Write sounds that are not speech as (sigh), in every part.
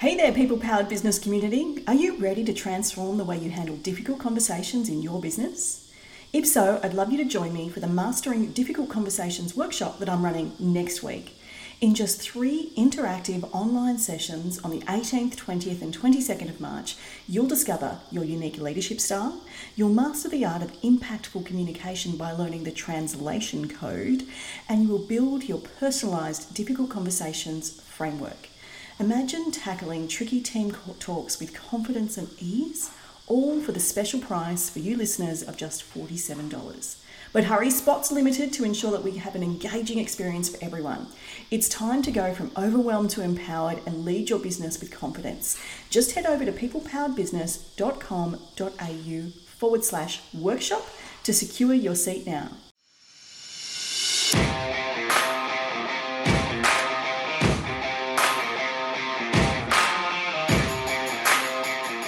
Hey there, people powered business community. Are you ready to transform the way you handle difficult conversations in your business? If so, I'd love you to join me for the Mastering Difficult Conversations workshop that I'm running next week. In just three interactive online sessions on the 18th, 20th, and 22nd of March, you'll discover your unique leadership style, you'll master the art of impactful communication by learning the translation code, and you will build your personalised difficult conversations framework. Imagine tackling tricky team talks with confidence and ease, all for the special price for you listeners of just $47. But hurry, spots limited to ensure that we have an engaging experience for everyone. It's time to go from overwhelmed to empowered and lead your business with confidence. Just head over to peoplepoweredbusiness.com.au forward slash workshop to secure your seat now.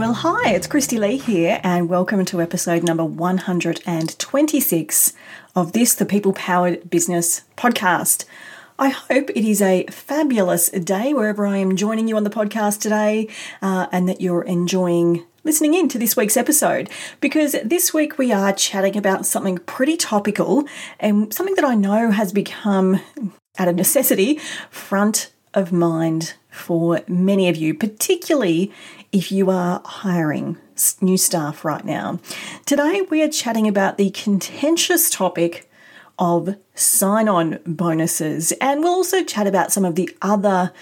Well, hi, it's Kristy-Lee here, and welcome to episode number 126 of this, the People Powered Business podcast. I hope it is a fabulous day wherever I am joining you on the podcast today, uh, and that you're enjoying listening in to this week's episode because this week we are chatting about something pretty topical and something that I know has become, out of necessity, front of mind for many of you, particularly if you are hiring new staff right now. Today, we are chatting about the contentious topic of sign on bonuses, and we'll also chat about some of the other,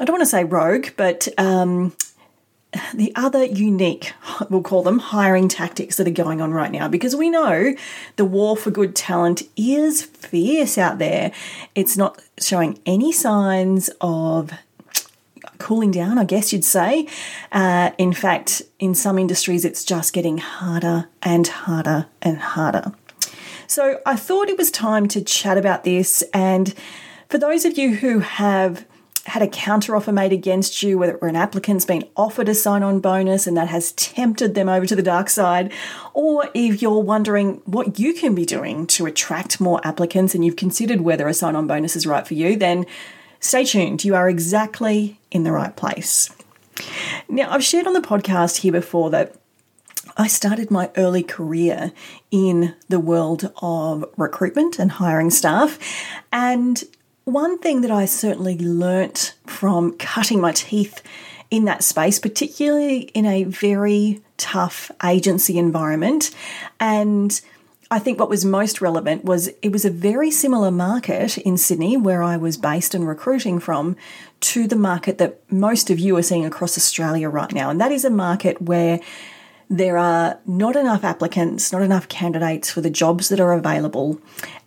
I don't want to say rogue, but um, the other unique, we'll call them hiring tactics that are going on right now because we know the war for good talent is fierce out there. It's not showing any signs of cooling down, I guess you'd say. Uh, in fact, in some industries, it's just getting harder and harder and harder. So I thought it was time to chat about this. And for those of you who have had a counteroffer made against you, whether it were an applicant's been offered a sign on bonus and that has tempted them over to the dark side, or if you're wondering what you can be doing to attract more applicants and you've considered whether a sign on bonus is right for you, then stay tuned. You are exactly in the right place. Now, I've shared on the podcast here before that I started my early career in the world of recruitment and hiring staff. And one thing that I certainly learnt from cutting my teeth in that space, particularly in a very tough agency environment, and I think what was most relevant was it was a very similar market in Sydney, where I was based and recruiting from, to the market that most of you are seeing across Australia right now. And that is a market where there are not enough applicants, not enough candidates for the jobs that are available,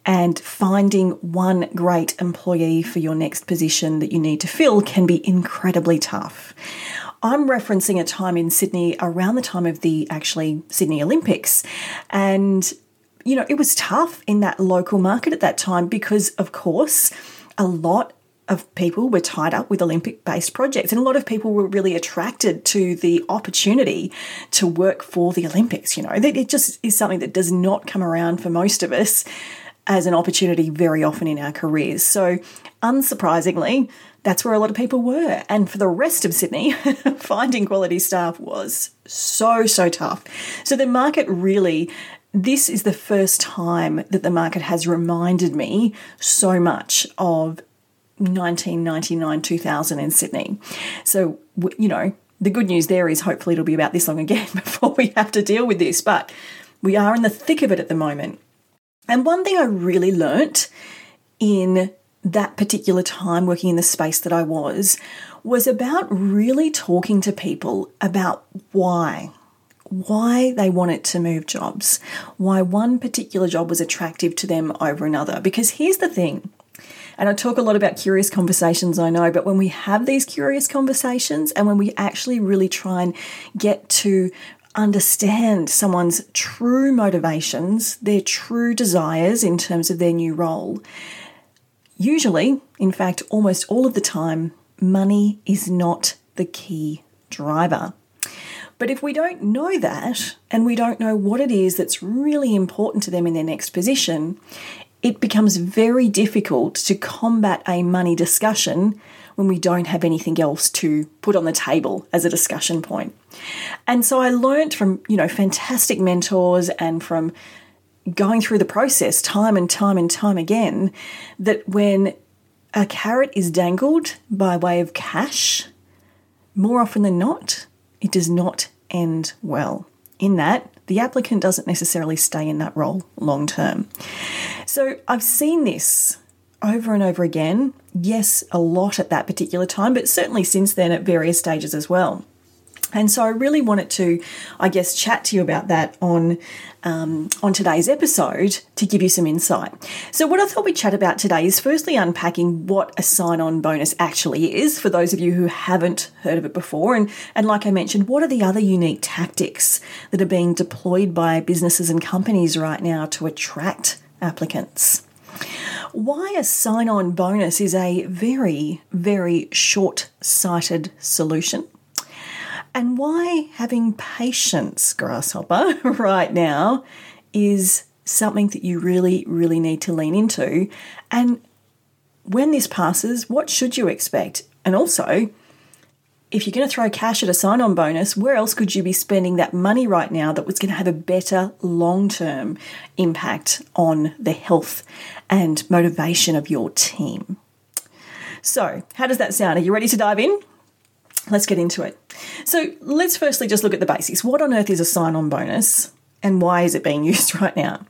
and finding one great employee for your next position that you need to fill can be incredibly tough. I'm referencing a time in Sydney around the time of the actually Sydney Olympics, and you know, it was tough in that local market at that time because, of course, a lot of people were tied up with Olympic based projects, and a lot of people were really attracted to the opportunity to work for the Olympics. You know, it just is something that does not come around for most of us as an opportunity very often in our careers. So, unsurprisingly, that's where a lot of people were. And for the rest of Sydney, (laughs) finding quality staff was so, so tough. So, the market really this is the first time that the market has reminded me so much of 1999 2000 in Sydney. So, you know, the good news there is hopefully it'll be about this long again (laughs) before we have to deal with this, but we are in the thick of it at the moment. And one thing I really learnt in that particular time working in the space that I was was about really talking to people about why why they wanted to move jobs, why one particular job was attractive to them over another. Because here's the thing And I talk a lot about curious conversations, I know, but when we have these curious conversations and when we actually really try and get to understand someone's true motivations, their true desires in terms of their new role, usually, in fact, almost all of the time, money is not the key driver. But if we don't know that and we don't know what it is that's really important to them in their next position, it becomes very difficult to combat a money discussion when we don't have anything else to put on the table as a discussion point. And so I learned from, you know, fantastic mentors and from going through the process time and time and time again that when a carrot is dangled by way of cash, more often than not, it does not end well. In that, the applicant doesn't necessarily stay in that role long term. So I've seen this over and over again. Yes, a lot at that particular time, but certainly since then at various stages as well. And so I really wanted to, I guess, chat to you about that on um, on today's episode to give you some insight. So what I thought we'd chat about today is firstly unpacking what a sign-on bonus actually is for those of you who haven't heard of it before, and and like I mentioned, what are the other unique tactics that are being deployed by businesses and companies right now to attract applicants. Why a sign on bonus is a very, very short sighted solution and why having patience, grasshopper, (laughs) right now is something that you really, really need to lean into. And when this passes, what should you expect? And also, if you're going to throw cash at a sign on bonus, where else could you be spending that money right now that was going to have a better long term impact on the health and motivation of your team? So, how does that sound? Are you ready to dive in? Let's get into it. So let's firstly just look at the basics. What on earth is a sign on bonus and why is it being (laughs) used right now?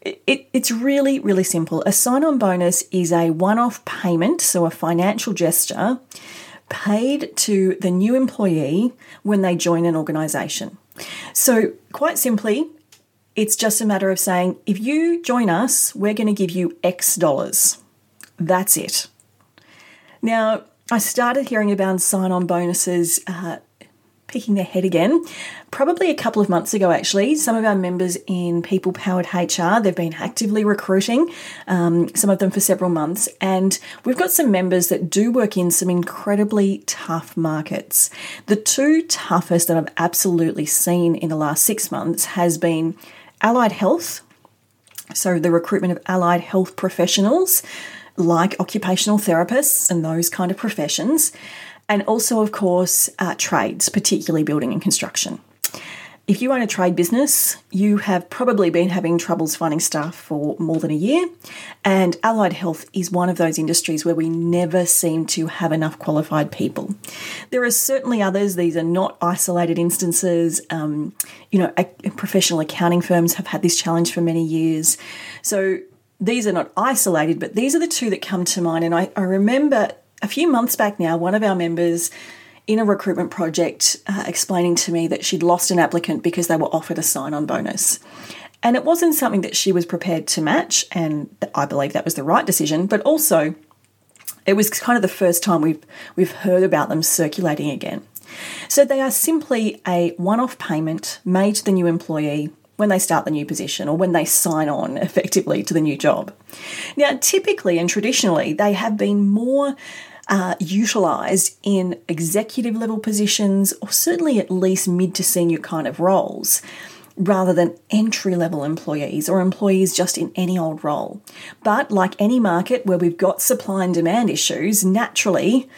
It, it, it's really, really simple. A sign on bonus is a one off payment, so a financial gesture paid to the new employee when they join an organisation. So, quite simply, it's just a matter of saying, if you join us, we're going to give you X dollars. That's it. Now, I started hearing about sign on bonuses uh, peeking their head again probably a couple of months ago actually. Some of our members in people powered hr they've been actively recruiting um, some of them for several months. And we've got some members that do work in some incredibly tough markets. The two toughest that i've absolutely seen in the last six months has been allied health so the recruitment of allied health professionals like occupational therapists and those kind of professions, and also, of course, uh, trades, particularly building and construction. If you own a trade business, you have probably been having troubles finding staff for more than a year, and allied health is one of those industries where we never seem to have enough qualified people. There are certainly others, these are not isolated instances. Um, you know, professional accounting firms have had this challenge for many years. So, these are not isolated, but these are the two that come to mind. And I, I remember a few months back now, one of our members in a recruitment project uh, explaining to me that she'd lost an applicant because they were offered a sign on bonus. And it wasn't something that she was prepared to match, and I believe that was the right decision, but also it was kind of the first time we've, we've heard about them circulating again. So they are simply a one off payment made to the new employee when they start the new position or when they sign on effectively to the new job. Now, typically and traditionally, they have been more uh, utilised in executive level positions or certainly at least mid to senior kind of roles rather than entry level employees or employees just in any old role. But like any market where we've got supply and demand issues, naturally,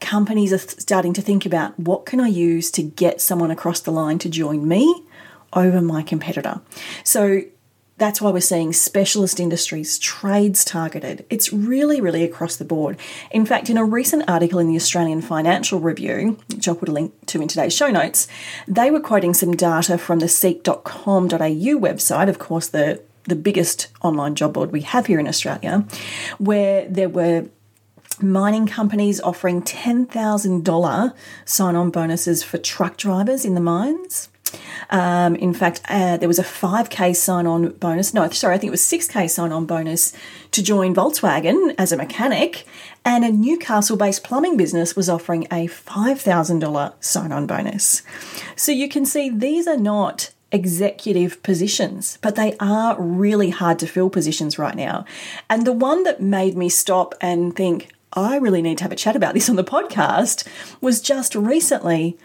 companies are starting to think about what can I use to get someone across the line to join me over my competitor. So that's why we're seeing specialist industries, trades targeted. It's really, really across the board. In fact, in a recent article in the Australian Financial Review, which I'll put a link to in today's show notes, they were quoting some data from the seek.com.au website, of course, the, the biggest online job board we have here in Australia, where there were mining companies offering $10,000 sign on bonuses for truck drivers in the mines Um, in fact, uh, there was a 5k sign on bonus. No, sorry, I think it was 6k sign on bonus to join Volkswagen as a mechanic. And a Newcastle based plumbing business was offering a $5,000 sign on bonus. So you can see these are not executive positions, but they are really hard to fill positions right now. And the one that made me stop and think, I really need to have a chat about this on the podcast was just recently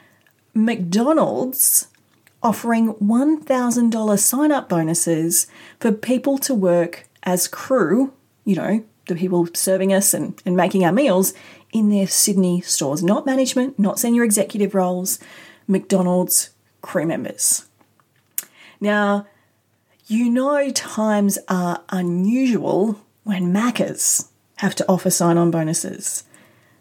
McDonald's offering $1,000 sign up bonuses for people to work as crew, you know, the people serving us and, and making our meals in their Sydney stores. Not management, not senior executive roles, McDonald's crew members. Now, you know, times are unusual when Maccas have to offer sign on bonuses.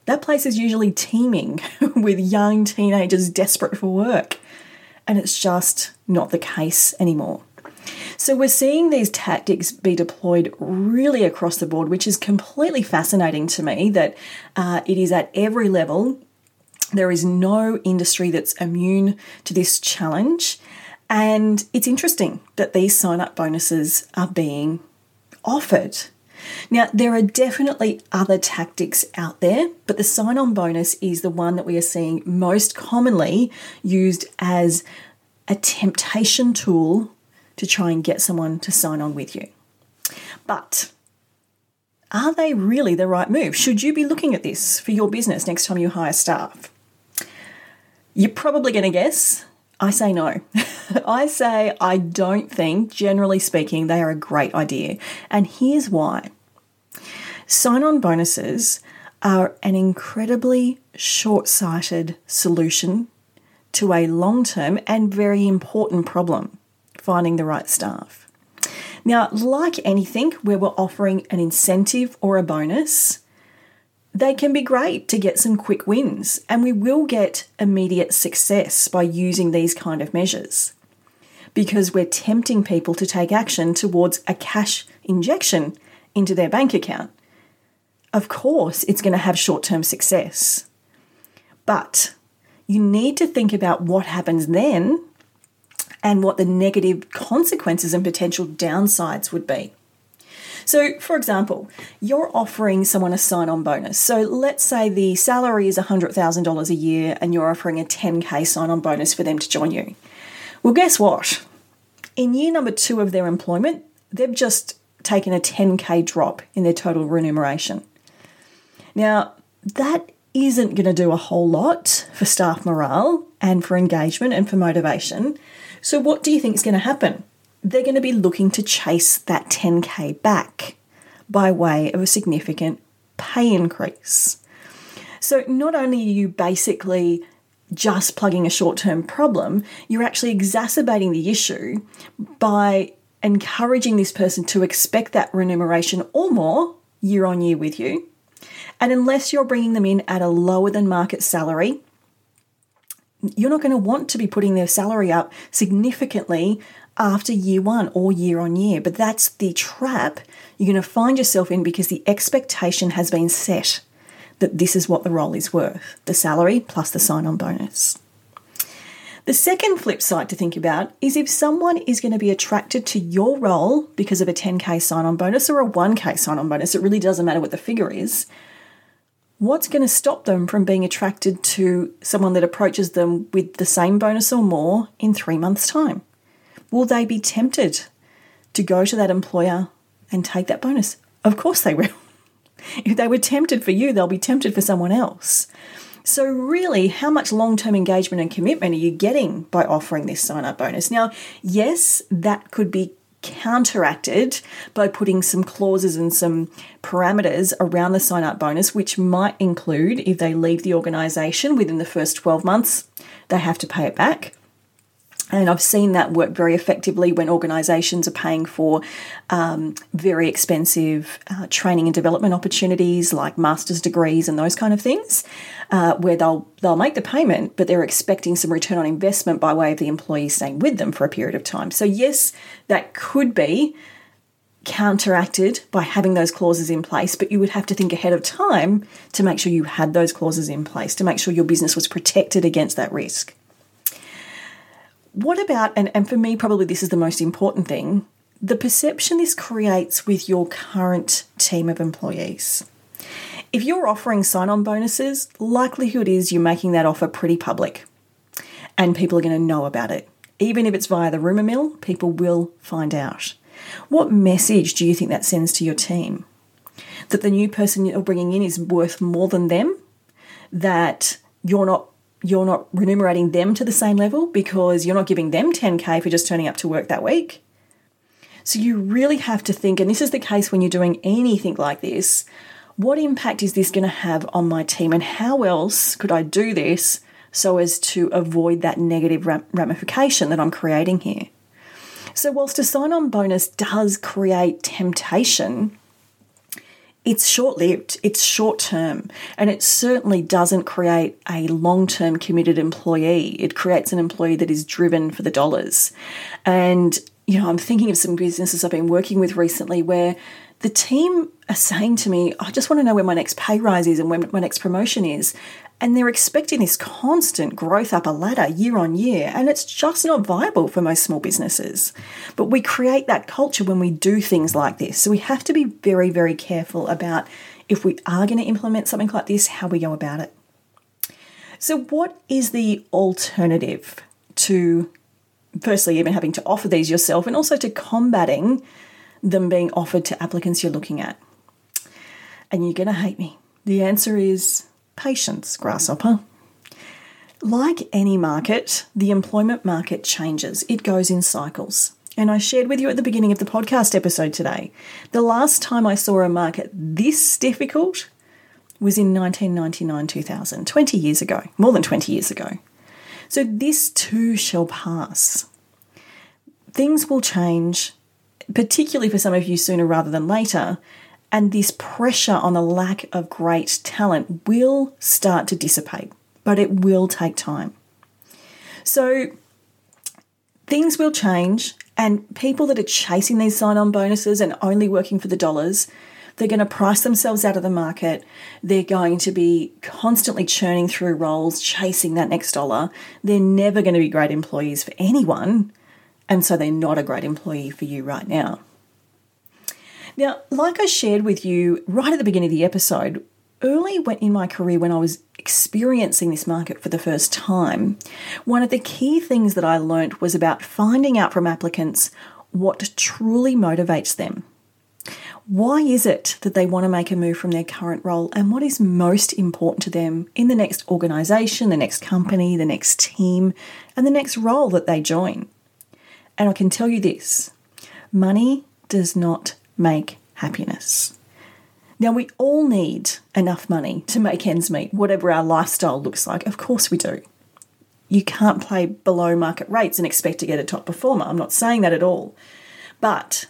That place is usually teeming (laughs) with young teenagers desperate for work and it's just not the case anymore. So we're seeing these tactics be deployed really across the board, which is completely fascinating to me that uh, it is at every level. There is no industry that's immune to this challenge. And it's interesting that these sign up bonuses are being offered. Now, there are definitely other tactics out there, but the sign on bonus is the one that we are seeing most commonly used as a temptation tool to try and get someone to sign on with you. But are they really the right move? Should you be looking at this for your business next time you hire staff? You're probably going to guess. I say no. (laughs) I say I don't think, generally speaking, they are a great idea. And here's why sign on bonuses are an incredibly short sighted solution to a long term and very important problem finding the right staff. Now, like anything where we're offering an incentive or a bonus, they can be great to get some quick wins, and we will get immediate success by using these kind of measures because we're tempting people to take action towards a cash injection into their bank account. Of course, it's going to have short term success. But you need to think about what happens then and what the negative consequences and potential downsides would be. So, for example, you're offering someone a sign on bonus. So, let's say the salary is $100,000 a year and you're offering a 10K sign on bonus for them to join you. Well, guess what? In year number two of their employment, they've just taken a 10K drop in their total remuneration. Now, that isn't going to do a whole lot for staff morale and for engagement and for motivation. So, what do you think is going to happen? They're going to be looking to chase that 10k back by way of a significant pay increase. So, not only are you basically just plugging a short term problem, you're actually exacerbating the issue by encouraging this person to expect that remuneration or more year on year with you and unless you're bringing them in at a lower than market salary, you're not going to want to be putting their salary up significantly after year one or year on year. But that's the trap you're going to find yourself in because the expectation has been set that this is what the role is worth the salary plus the sign on bonus. The second flip side to think about is if someone is going to be attracted to your role because of a 10k sign on bonus or a 1k sign on bonus, it really doesn't matter what the figure is what's going to stop them from being attracted to someone that approaches them with the same bonus or more in three months' time? Will they be tempted to go to that employer and take that bonus? Of course they will. (laughs) if they were tempted for you, they'll be tempted for someone else. So, really, how much long term engagement and commitment are you getting by offering this sign up bonus? Now, yes, that could be counteracted by putting some clauses and some parameters around the sign up bonus, which might include if they leave the organisation within the first 12 months, they have to pay it back. And I've seen that work very effectively when organisations are paying for um, very expensive uh, training and development opportunities like master's degrees and those kind of things, uh, where they'll they'll make the payment, but they're expecting some return on investment by way of the employee staying with them for a period of time. So yes, that could be counteracted by having those clauses in place, but you would have to think ahead of time to make sure you had those clauses in place to make sure your business was protected against that risk. What about, and, and for me, probably this is the most important thing the perception this creates with your current team of employees. If you're offering sign on bonuses, likelihood is you're making that offer pretty public and people are going to know about it. Even if it's via the rumour mill, people will find out. What message do you think that sends to your team? That the new person you're bringing in is worth more than them? That you're not you're not remunerating them to the same level because you're not giving them 10k for just turning up to work that week? So you really have to think, and this is the case when you're doing anything like this what impact is this going to have on my team, and how else could I do this so as to avoid that negative ramification that I'm creating here? So, whilst a sign on bonus does create temptation, it's short lived, it's short term, and it certainly doesn't create a long term committed employee. It creates an employee that is driven for the dollars. And you know, I'm thinking of some businesses I've been working with recently where the team are saying to me, I just want to know where my next pay rise is and when my next promotion is. And they're expecting this constant growth up a ladder year on year, and it's just not viable for most small businesses. But we create that culture when we do things like this. So we have to be very, very careful about if we are going to implement something like this, how we go about it. So, what is the alternative to firstly, even having to offer these yourself, and also to combating them being offered to applicants you're looking at. And you're going to hate me. The answer is patience, grasshopper. Like any market, the employment market changes, it goes in cycles. And I shared with you at the beginning of the podcast episode today the last time I saw a market this difficult was in 1999 2000, 20 years ago, more than 20 years ago. So this too shall pass. Things will change, particularly for some of you sooner rather than later, and this pressure on the lack of great talent will start to dissipate, but it will take time. So things will change, and people that are chasing these sign on bonuses and only working for the dollars they're going to price themselves out of the market. They're going to be constantly churning through roles, chasing that next dollar. They're never going to be great employees for anyone. And so they're not a great employee for you right now. Now, like I shared with you right at the beginning of the episode, early in my career when I was experiencing this market for the first time, one of the key things that I learned was about finding out from applicants what truly motivates them. Why is it that they want to make a move from their current role and what is most important to them in the next organisation, the next company, the next team, and the next role that they join? And I can tell you this money does not make happiness. Now, we all need enough money to make ends meet, whatever our lifestyle looks like. Of course, we do. You can't play below market rates and expect to get a top performer. I'm not saying that at all. But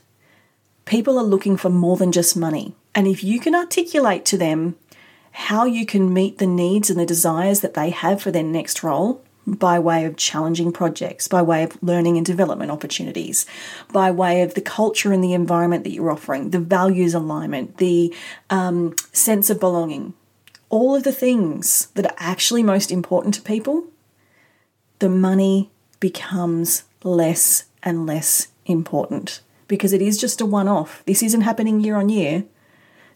people are looking for more than just money. And if you can articulate to them how you can meet the needs and the desires that they have for their next role by way of challenging projects, by way of learning and development opportunities, by way of the culture and the environment that you're offering, the values alignment, the um, sense of belonging, all of the things that are actually most important to people, the money becomes less and less important because it is just a one off. This isn't happening year on year.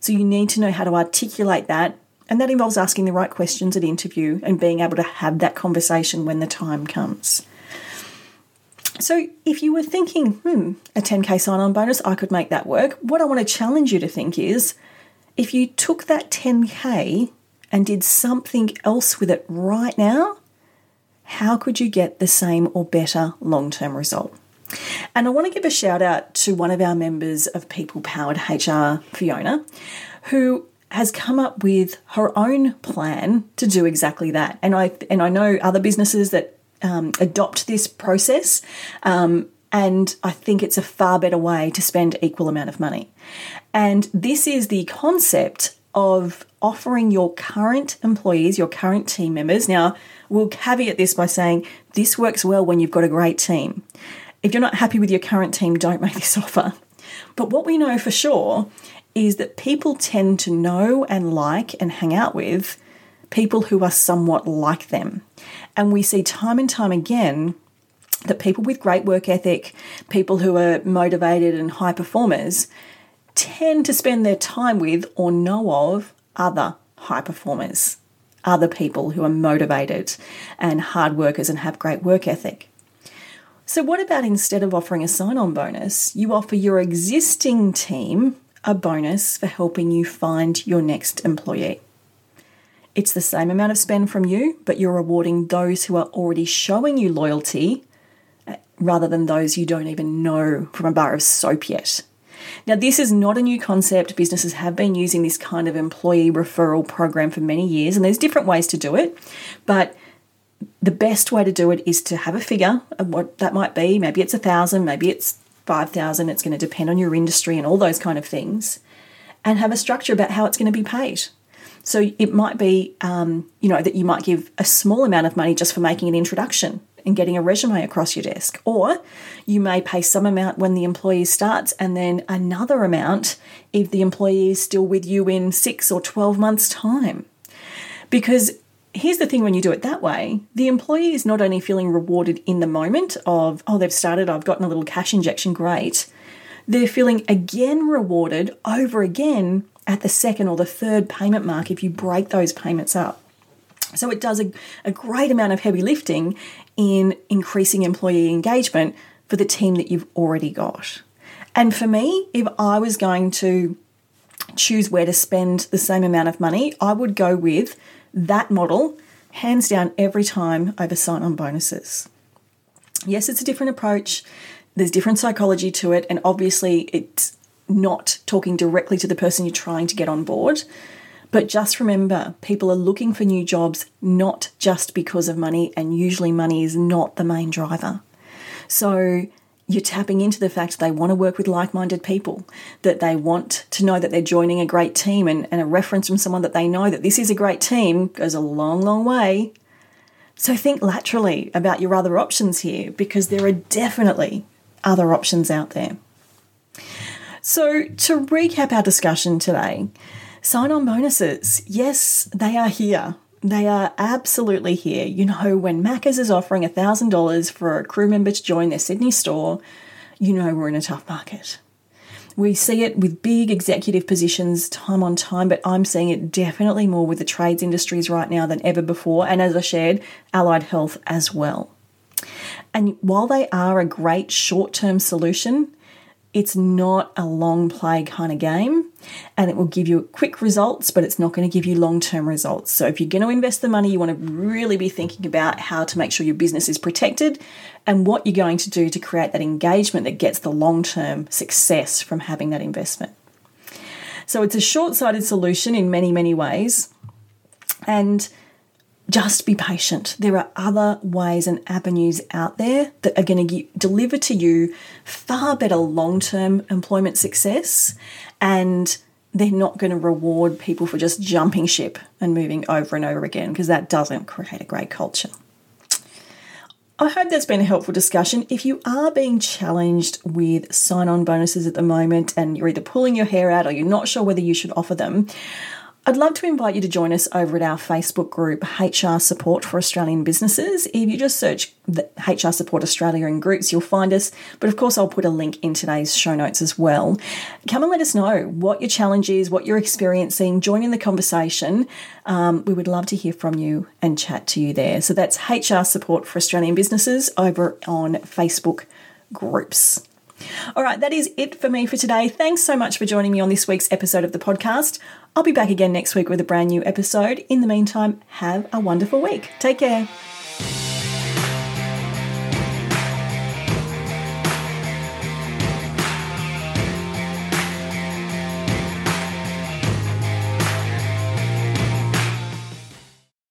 So you need to know how to articulate that. And that involves asking the right questions at interview and being able to have that conversation when the time comes. So, if you were thinking, hmm, a 10k sign on bonus, I could make that work, what I want to challenge you to think is if you took that 10k and did something else with it right now, how could you get the same or better long term result? And I want to give a shout out to one of our members of People Powered HR, Fiona, who has come up with her own plan to do exactly that. And I and I know other businesses that um, adopt this process. Um, and I think it's a far better way to spend equal amount of money. And this is the concept of offering your current employees, your current team members. Now, we'll caveat this by saying this works well when you've got a great team. If you're not happy with your current team, don't make this (laughs) offer. But what we know for sure is that people tend to know and like and hang out with people who are somewhat like them. And we see time and time again that people with great work ethic, people who are motivated and high performers, tend to spend their time with or know of other high performers, other people who are motivated and hard workers and have great work ethic. So, what about instead of offering a sign on bonus, you offer your existing team a bonus for helping you find your next employee? It's the same amount of spend from you, but you're rewarding those who are already showing you loyalty uh, rather than those you don't even know from a bar of soap yet. Now, this is not a new concept. Businesses have been using this kind of employee referral program for many years, and there's different ways to do it. But the best way to do it is to have a figure of what that might be. Maybe it's a thousand, maybe it's 5,000. It's going to depend on your industry and all those kind of things. And have a structure about how it's going to be paid. So it might be, um, you know, that you might give a small amount of money just for making an introduction and getting a resume across your desk. Or you may pay some amount when the employee starts and then another amount if the employee is still with you in six or 12 months' time. Because here's the thing when you do it that way, the employee is not only feeling rewarded in the moment of, oh, they've started, I've gotten a little cash injection, great. They're feeling again rewarded over again at the second or the third payment mark if you break those payments up. So it does a, a great amount of heavy lifting in increasing employee engagement for the team that you've already got. And for me, if I was going to choose where to spend the same amount of money, I would go with that model, hands down, every time over sign on bonuses. Yes, it's a different approach, there's different psychology to it, and obviously, it's not talking directly to the person you're trying to get on board. But just remember, people are looking for new jobs not just because of money, and usually money is not the main driver. So you're tapping into the fact they want to work with like minded people, that they want to know that they're joining a great team, and, and a reference from someone that they know that this is a great team goes a long, long way. So think laterally about your other options here because there are definitely other options out there. So, to recap our discussion today, sign on bonuses, yes, they are here. They are absolutely here. You know, when Macca's is offering $1,000 for a crew member to join their Sydney store, you know we're in a tough market. We see it with big executive positions time on time, but I'm seeing it definitely more with the trades industries right now than ever before, and as I shared, allied health as well. And while they are a great short term solution, it's not a long play kind of game and it will give you quick results, but it's not going to give you long term results. So, if you're going to invest the money, you want to really be thinking about how to make sure your business is protected and what you're going to do to create that engagement that gets the long term success from having that investment. So, it's a short sighted solution in many, many ways. And just be patient. There are other ways and avenues out there that are going to deliver to you far better long term employment success, and they're not going to reward people for just jumping ship and moving over and over again because that doesn't create a great culture. I hope that's been a helpful discussion. If you are being challenged with sign on bonuses at the moment and you're either pulling your hair out or you're not sure whether you should offer them, I'd love to invite you to join us over at our Facebook group, HR Support for Australian Businesses. If you just search HR Support Australia in groups, you'll find us. But of course, I'll put a link in today's show notes as well. Come and let us know what your challenge is, what you're experiencing. Join in the conversation. Um, we would love to hear from you and chat to you there. So that's HR Support for Australian Businesses over on Facebook groups. All right, that is it for me for today. Thanks so much for joining me on this week's episode of the podcast. I'll be back again next week with a brand new episode. In the meantime, have a wonderful week. Take care.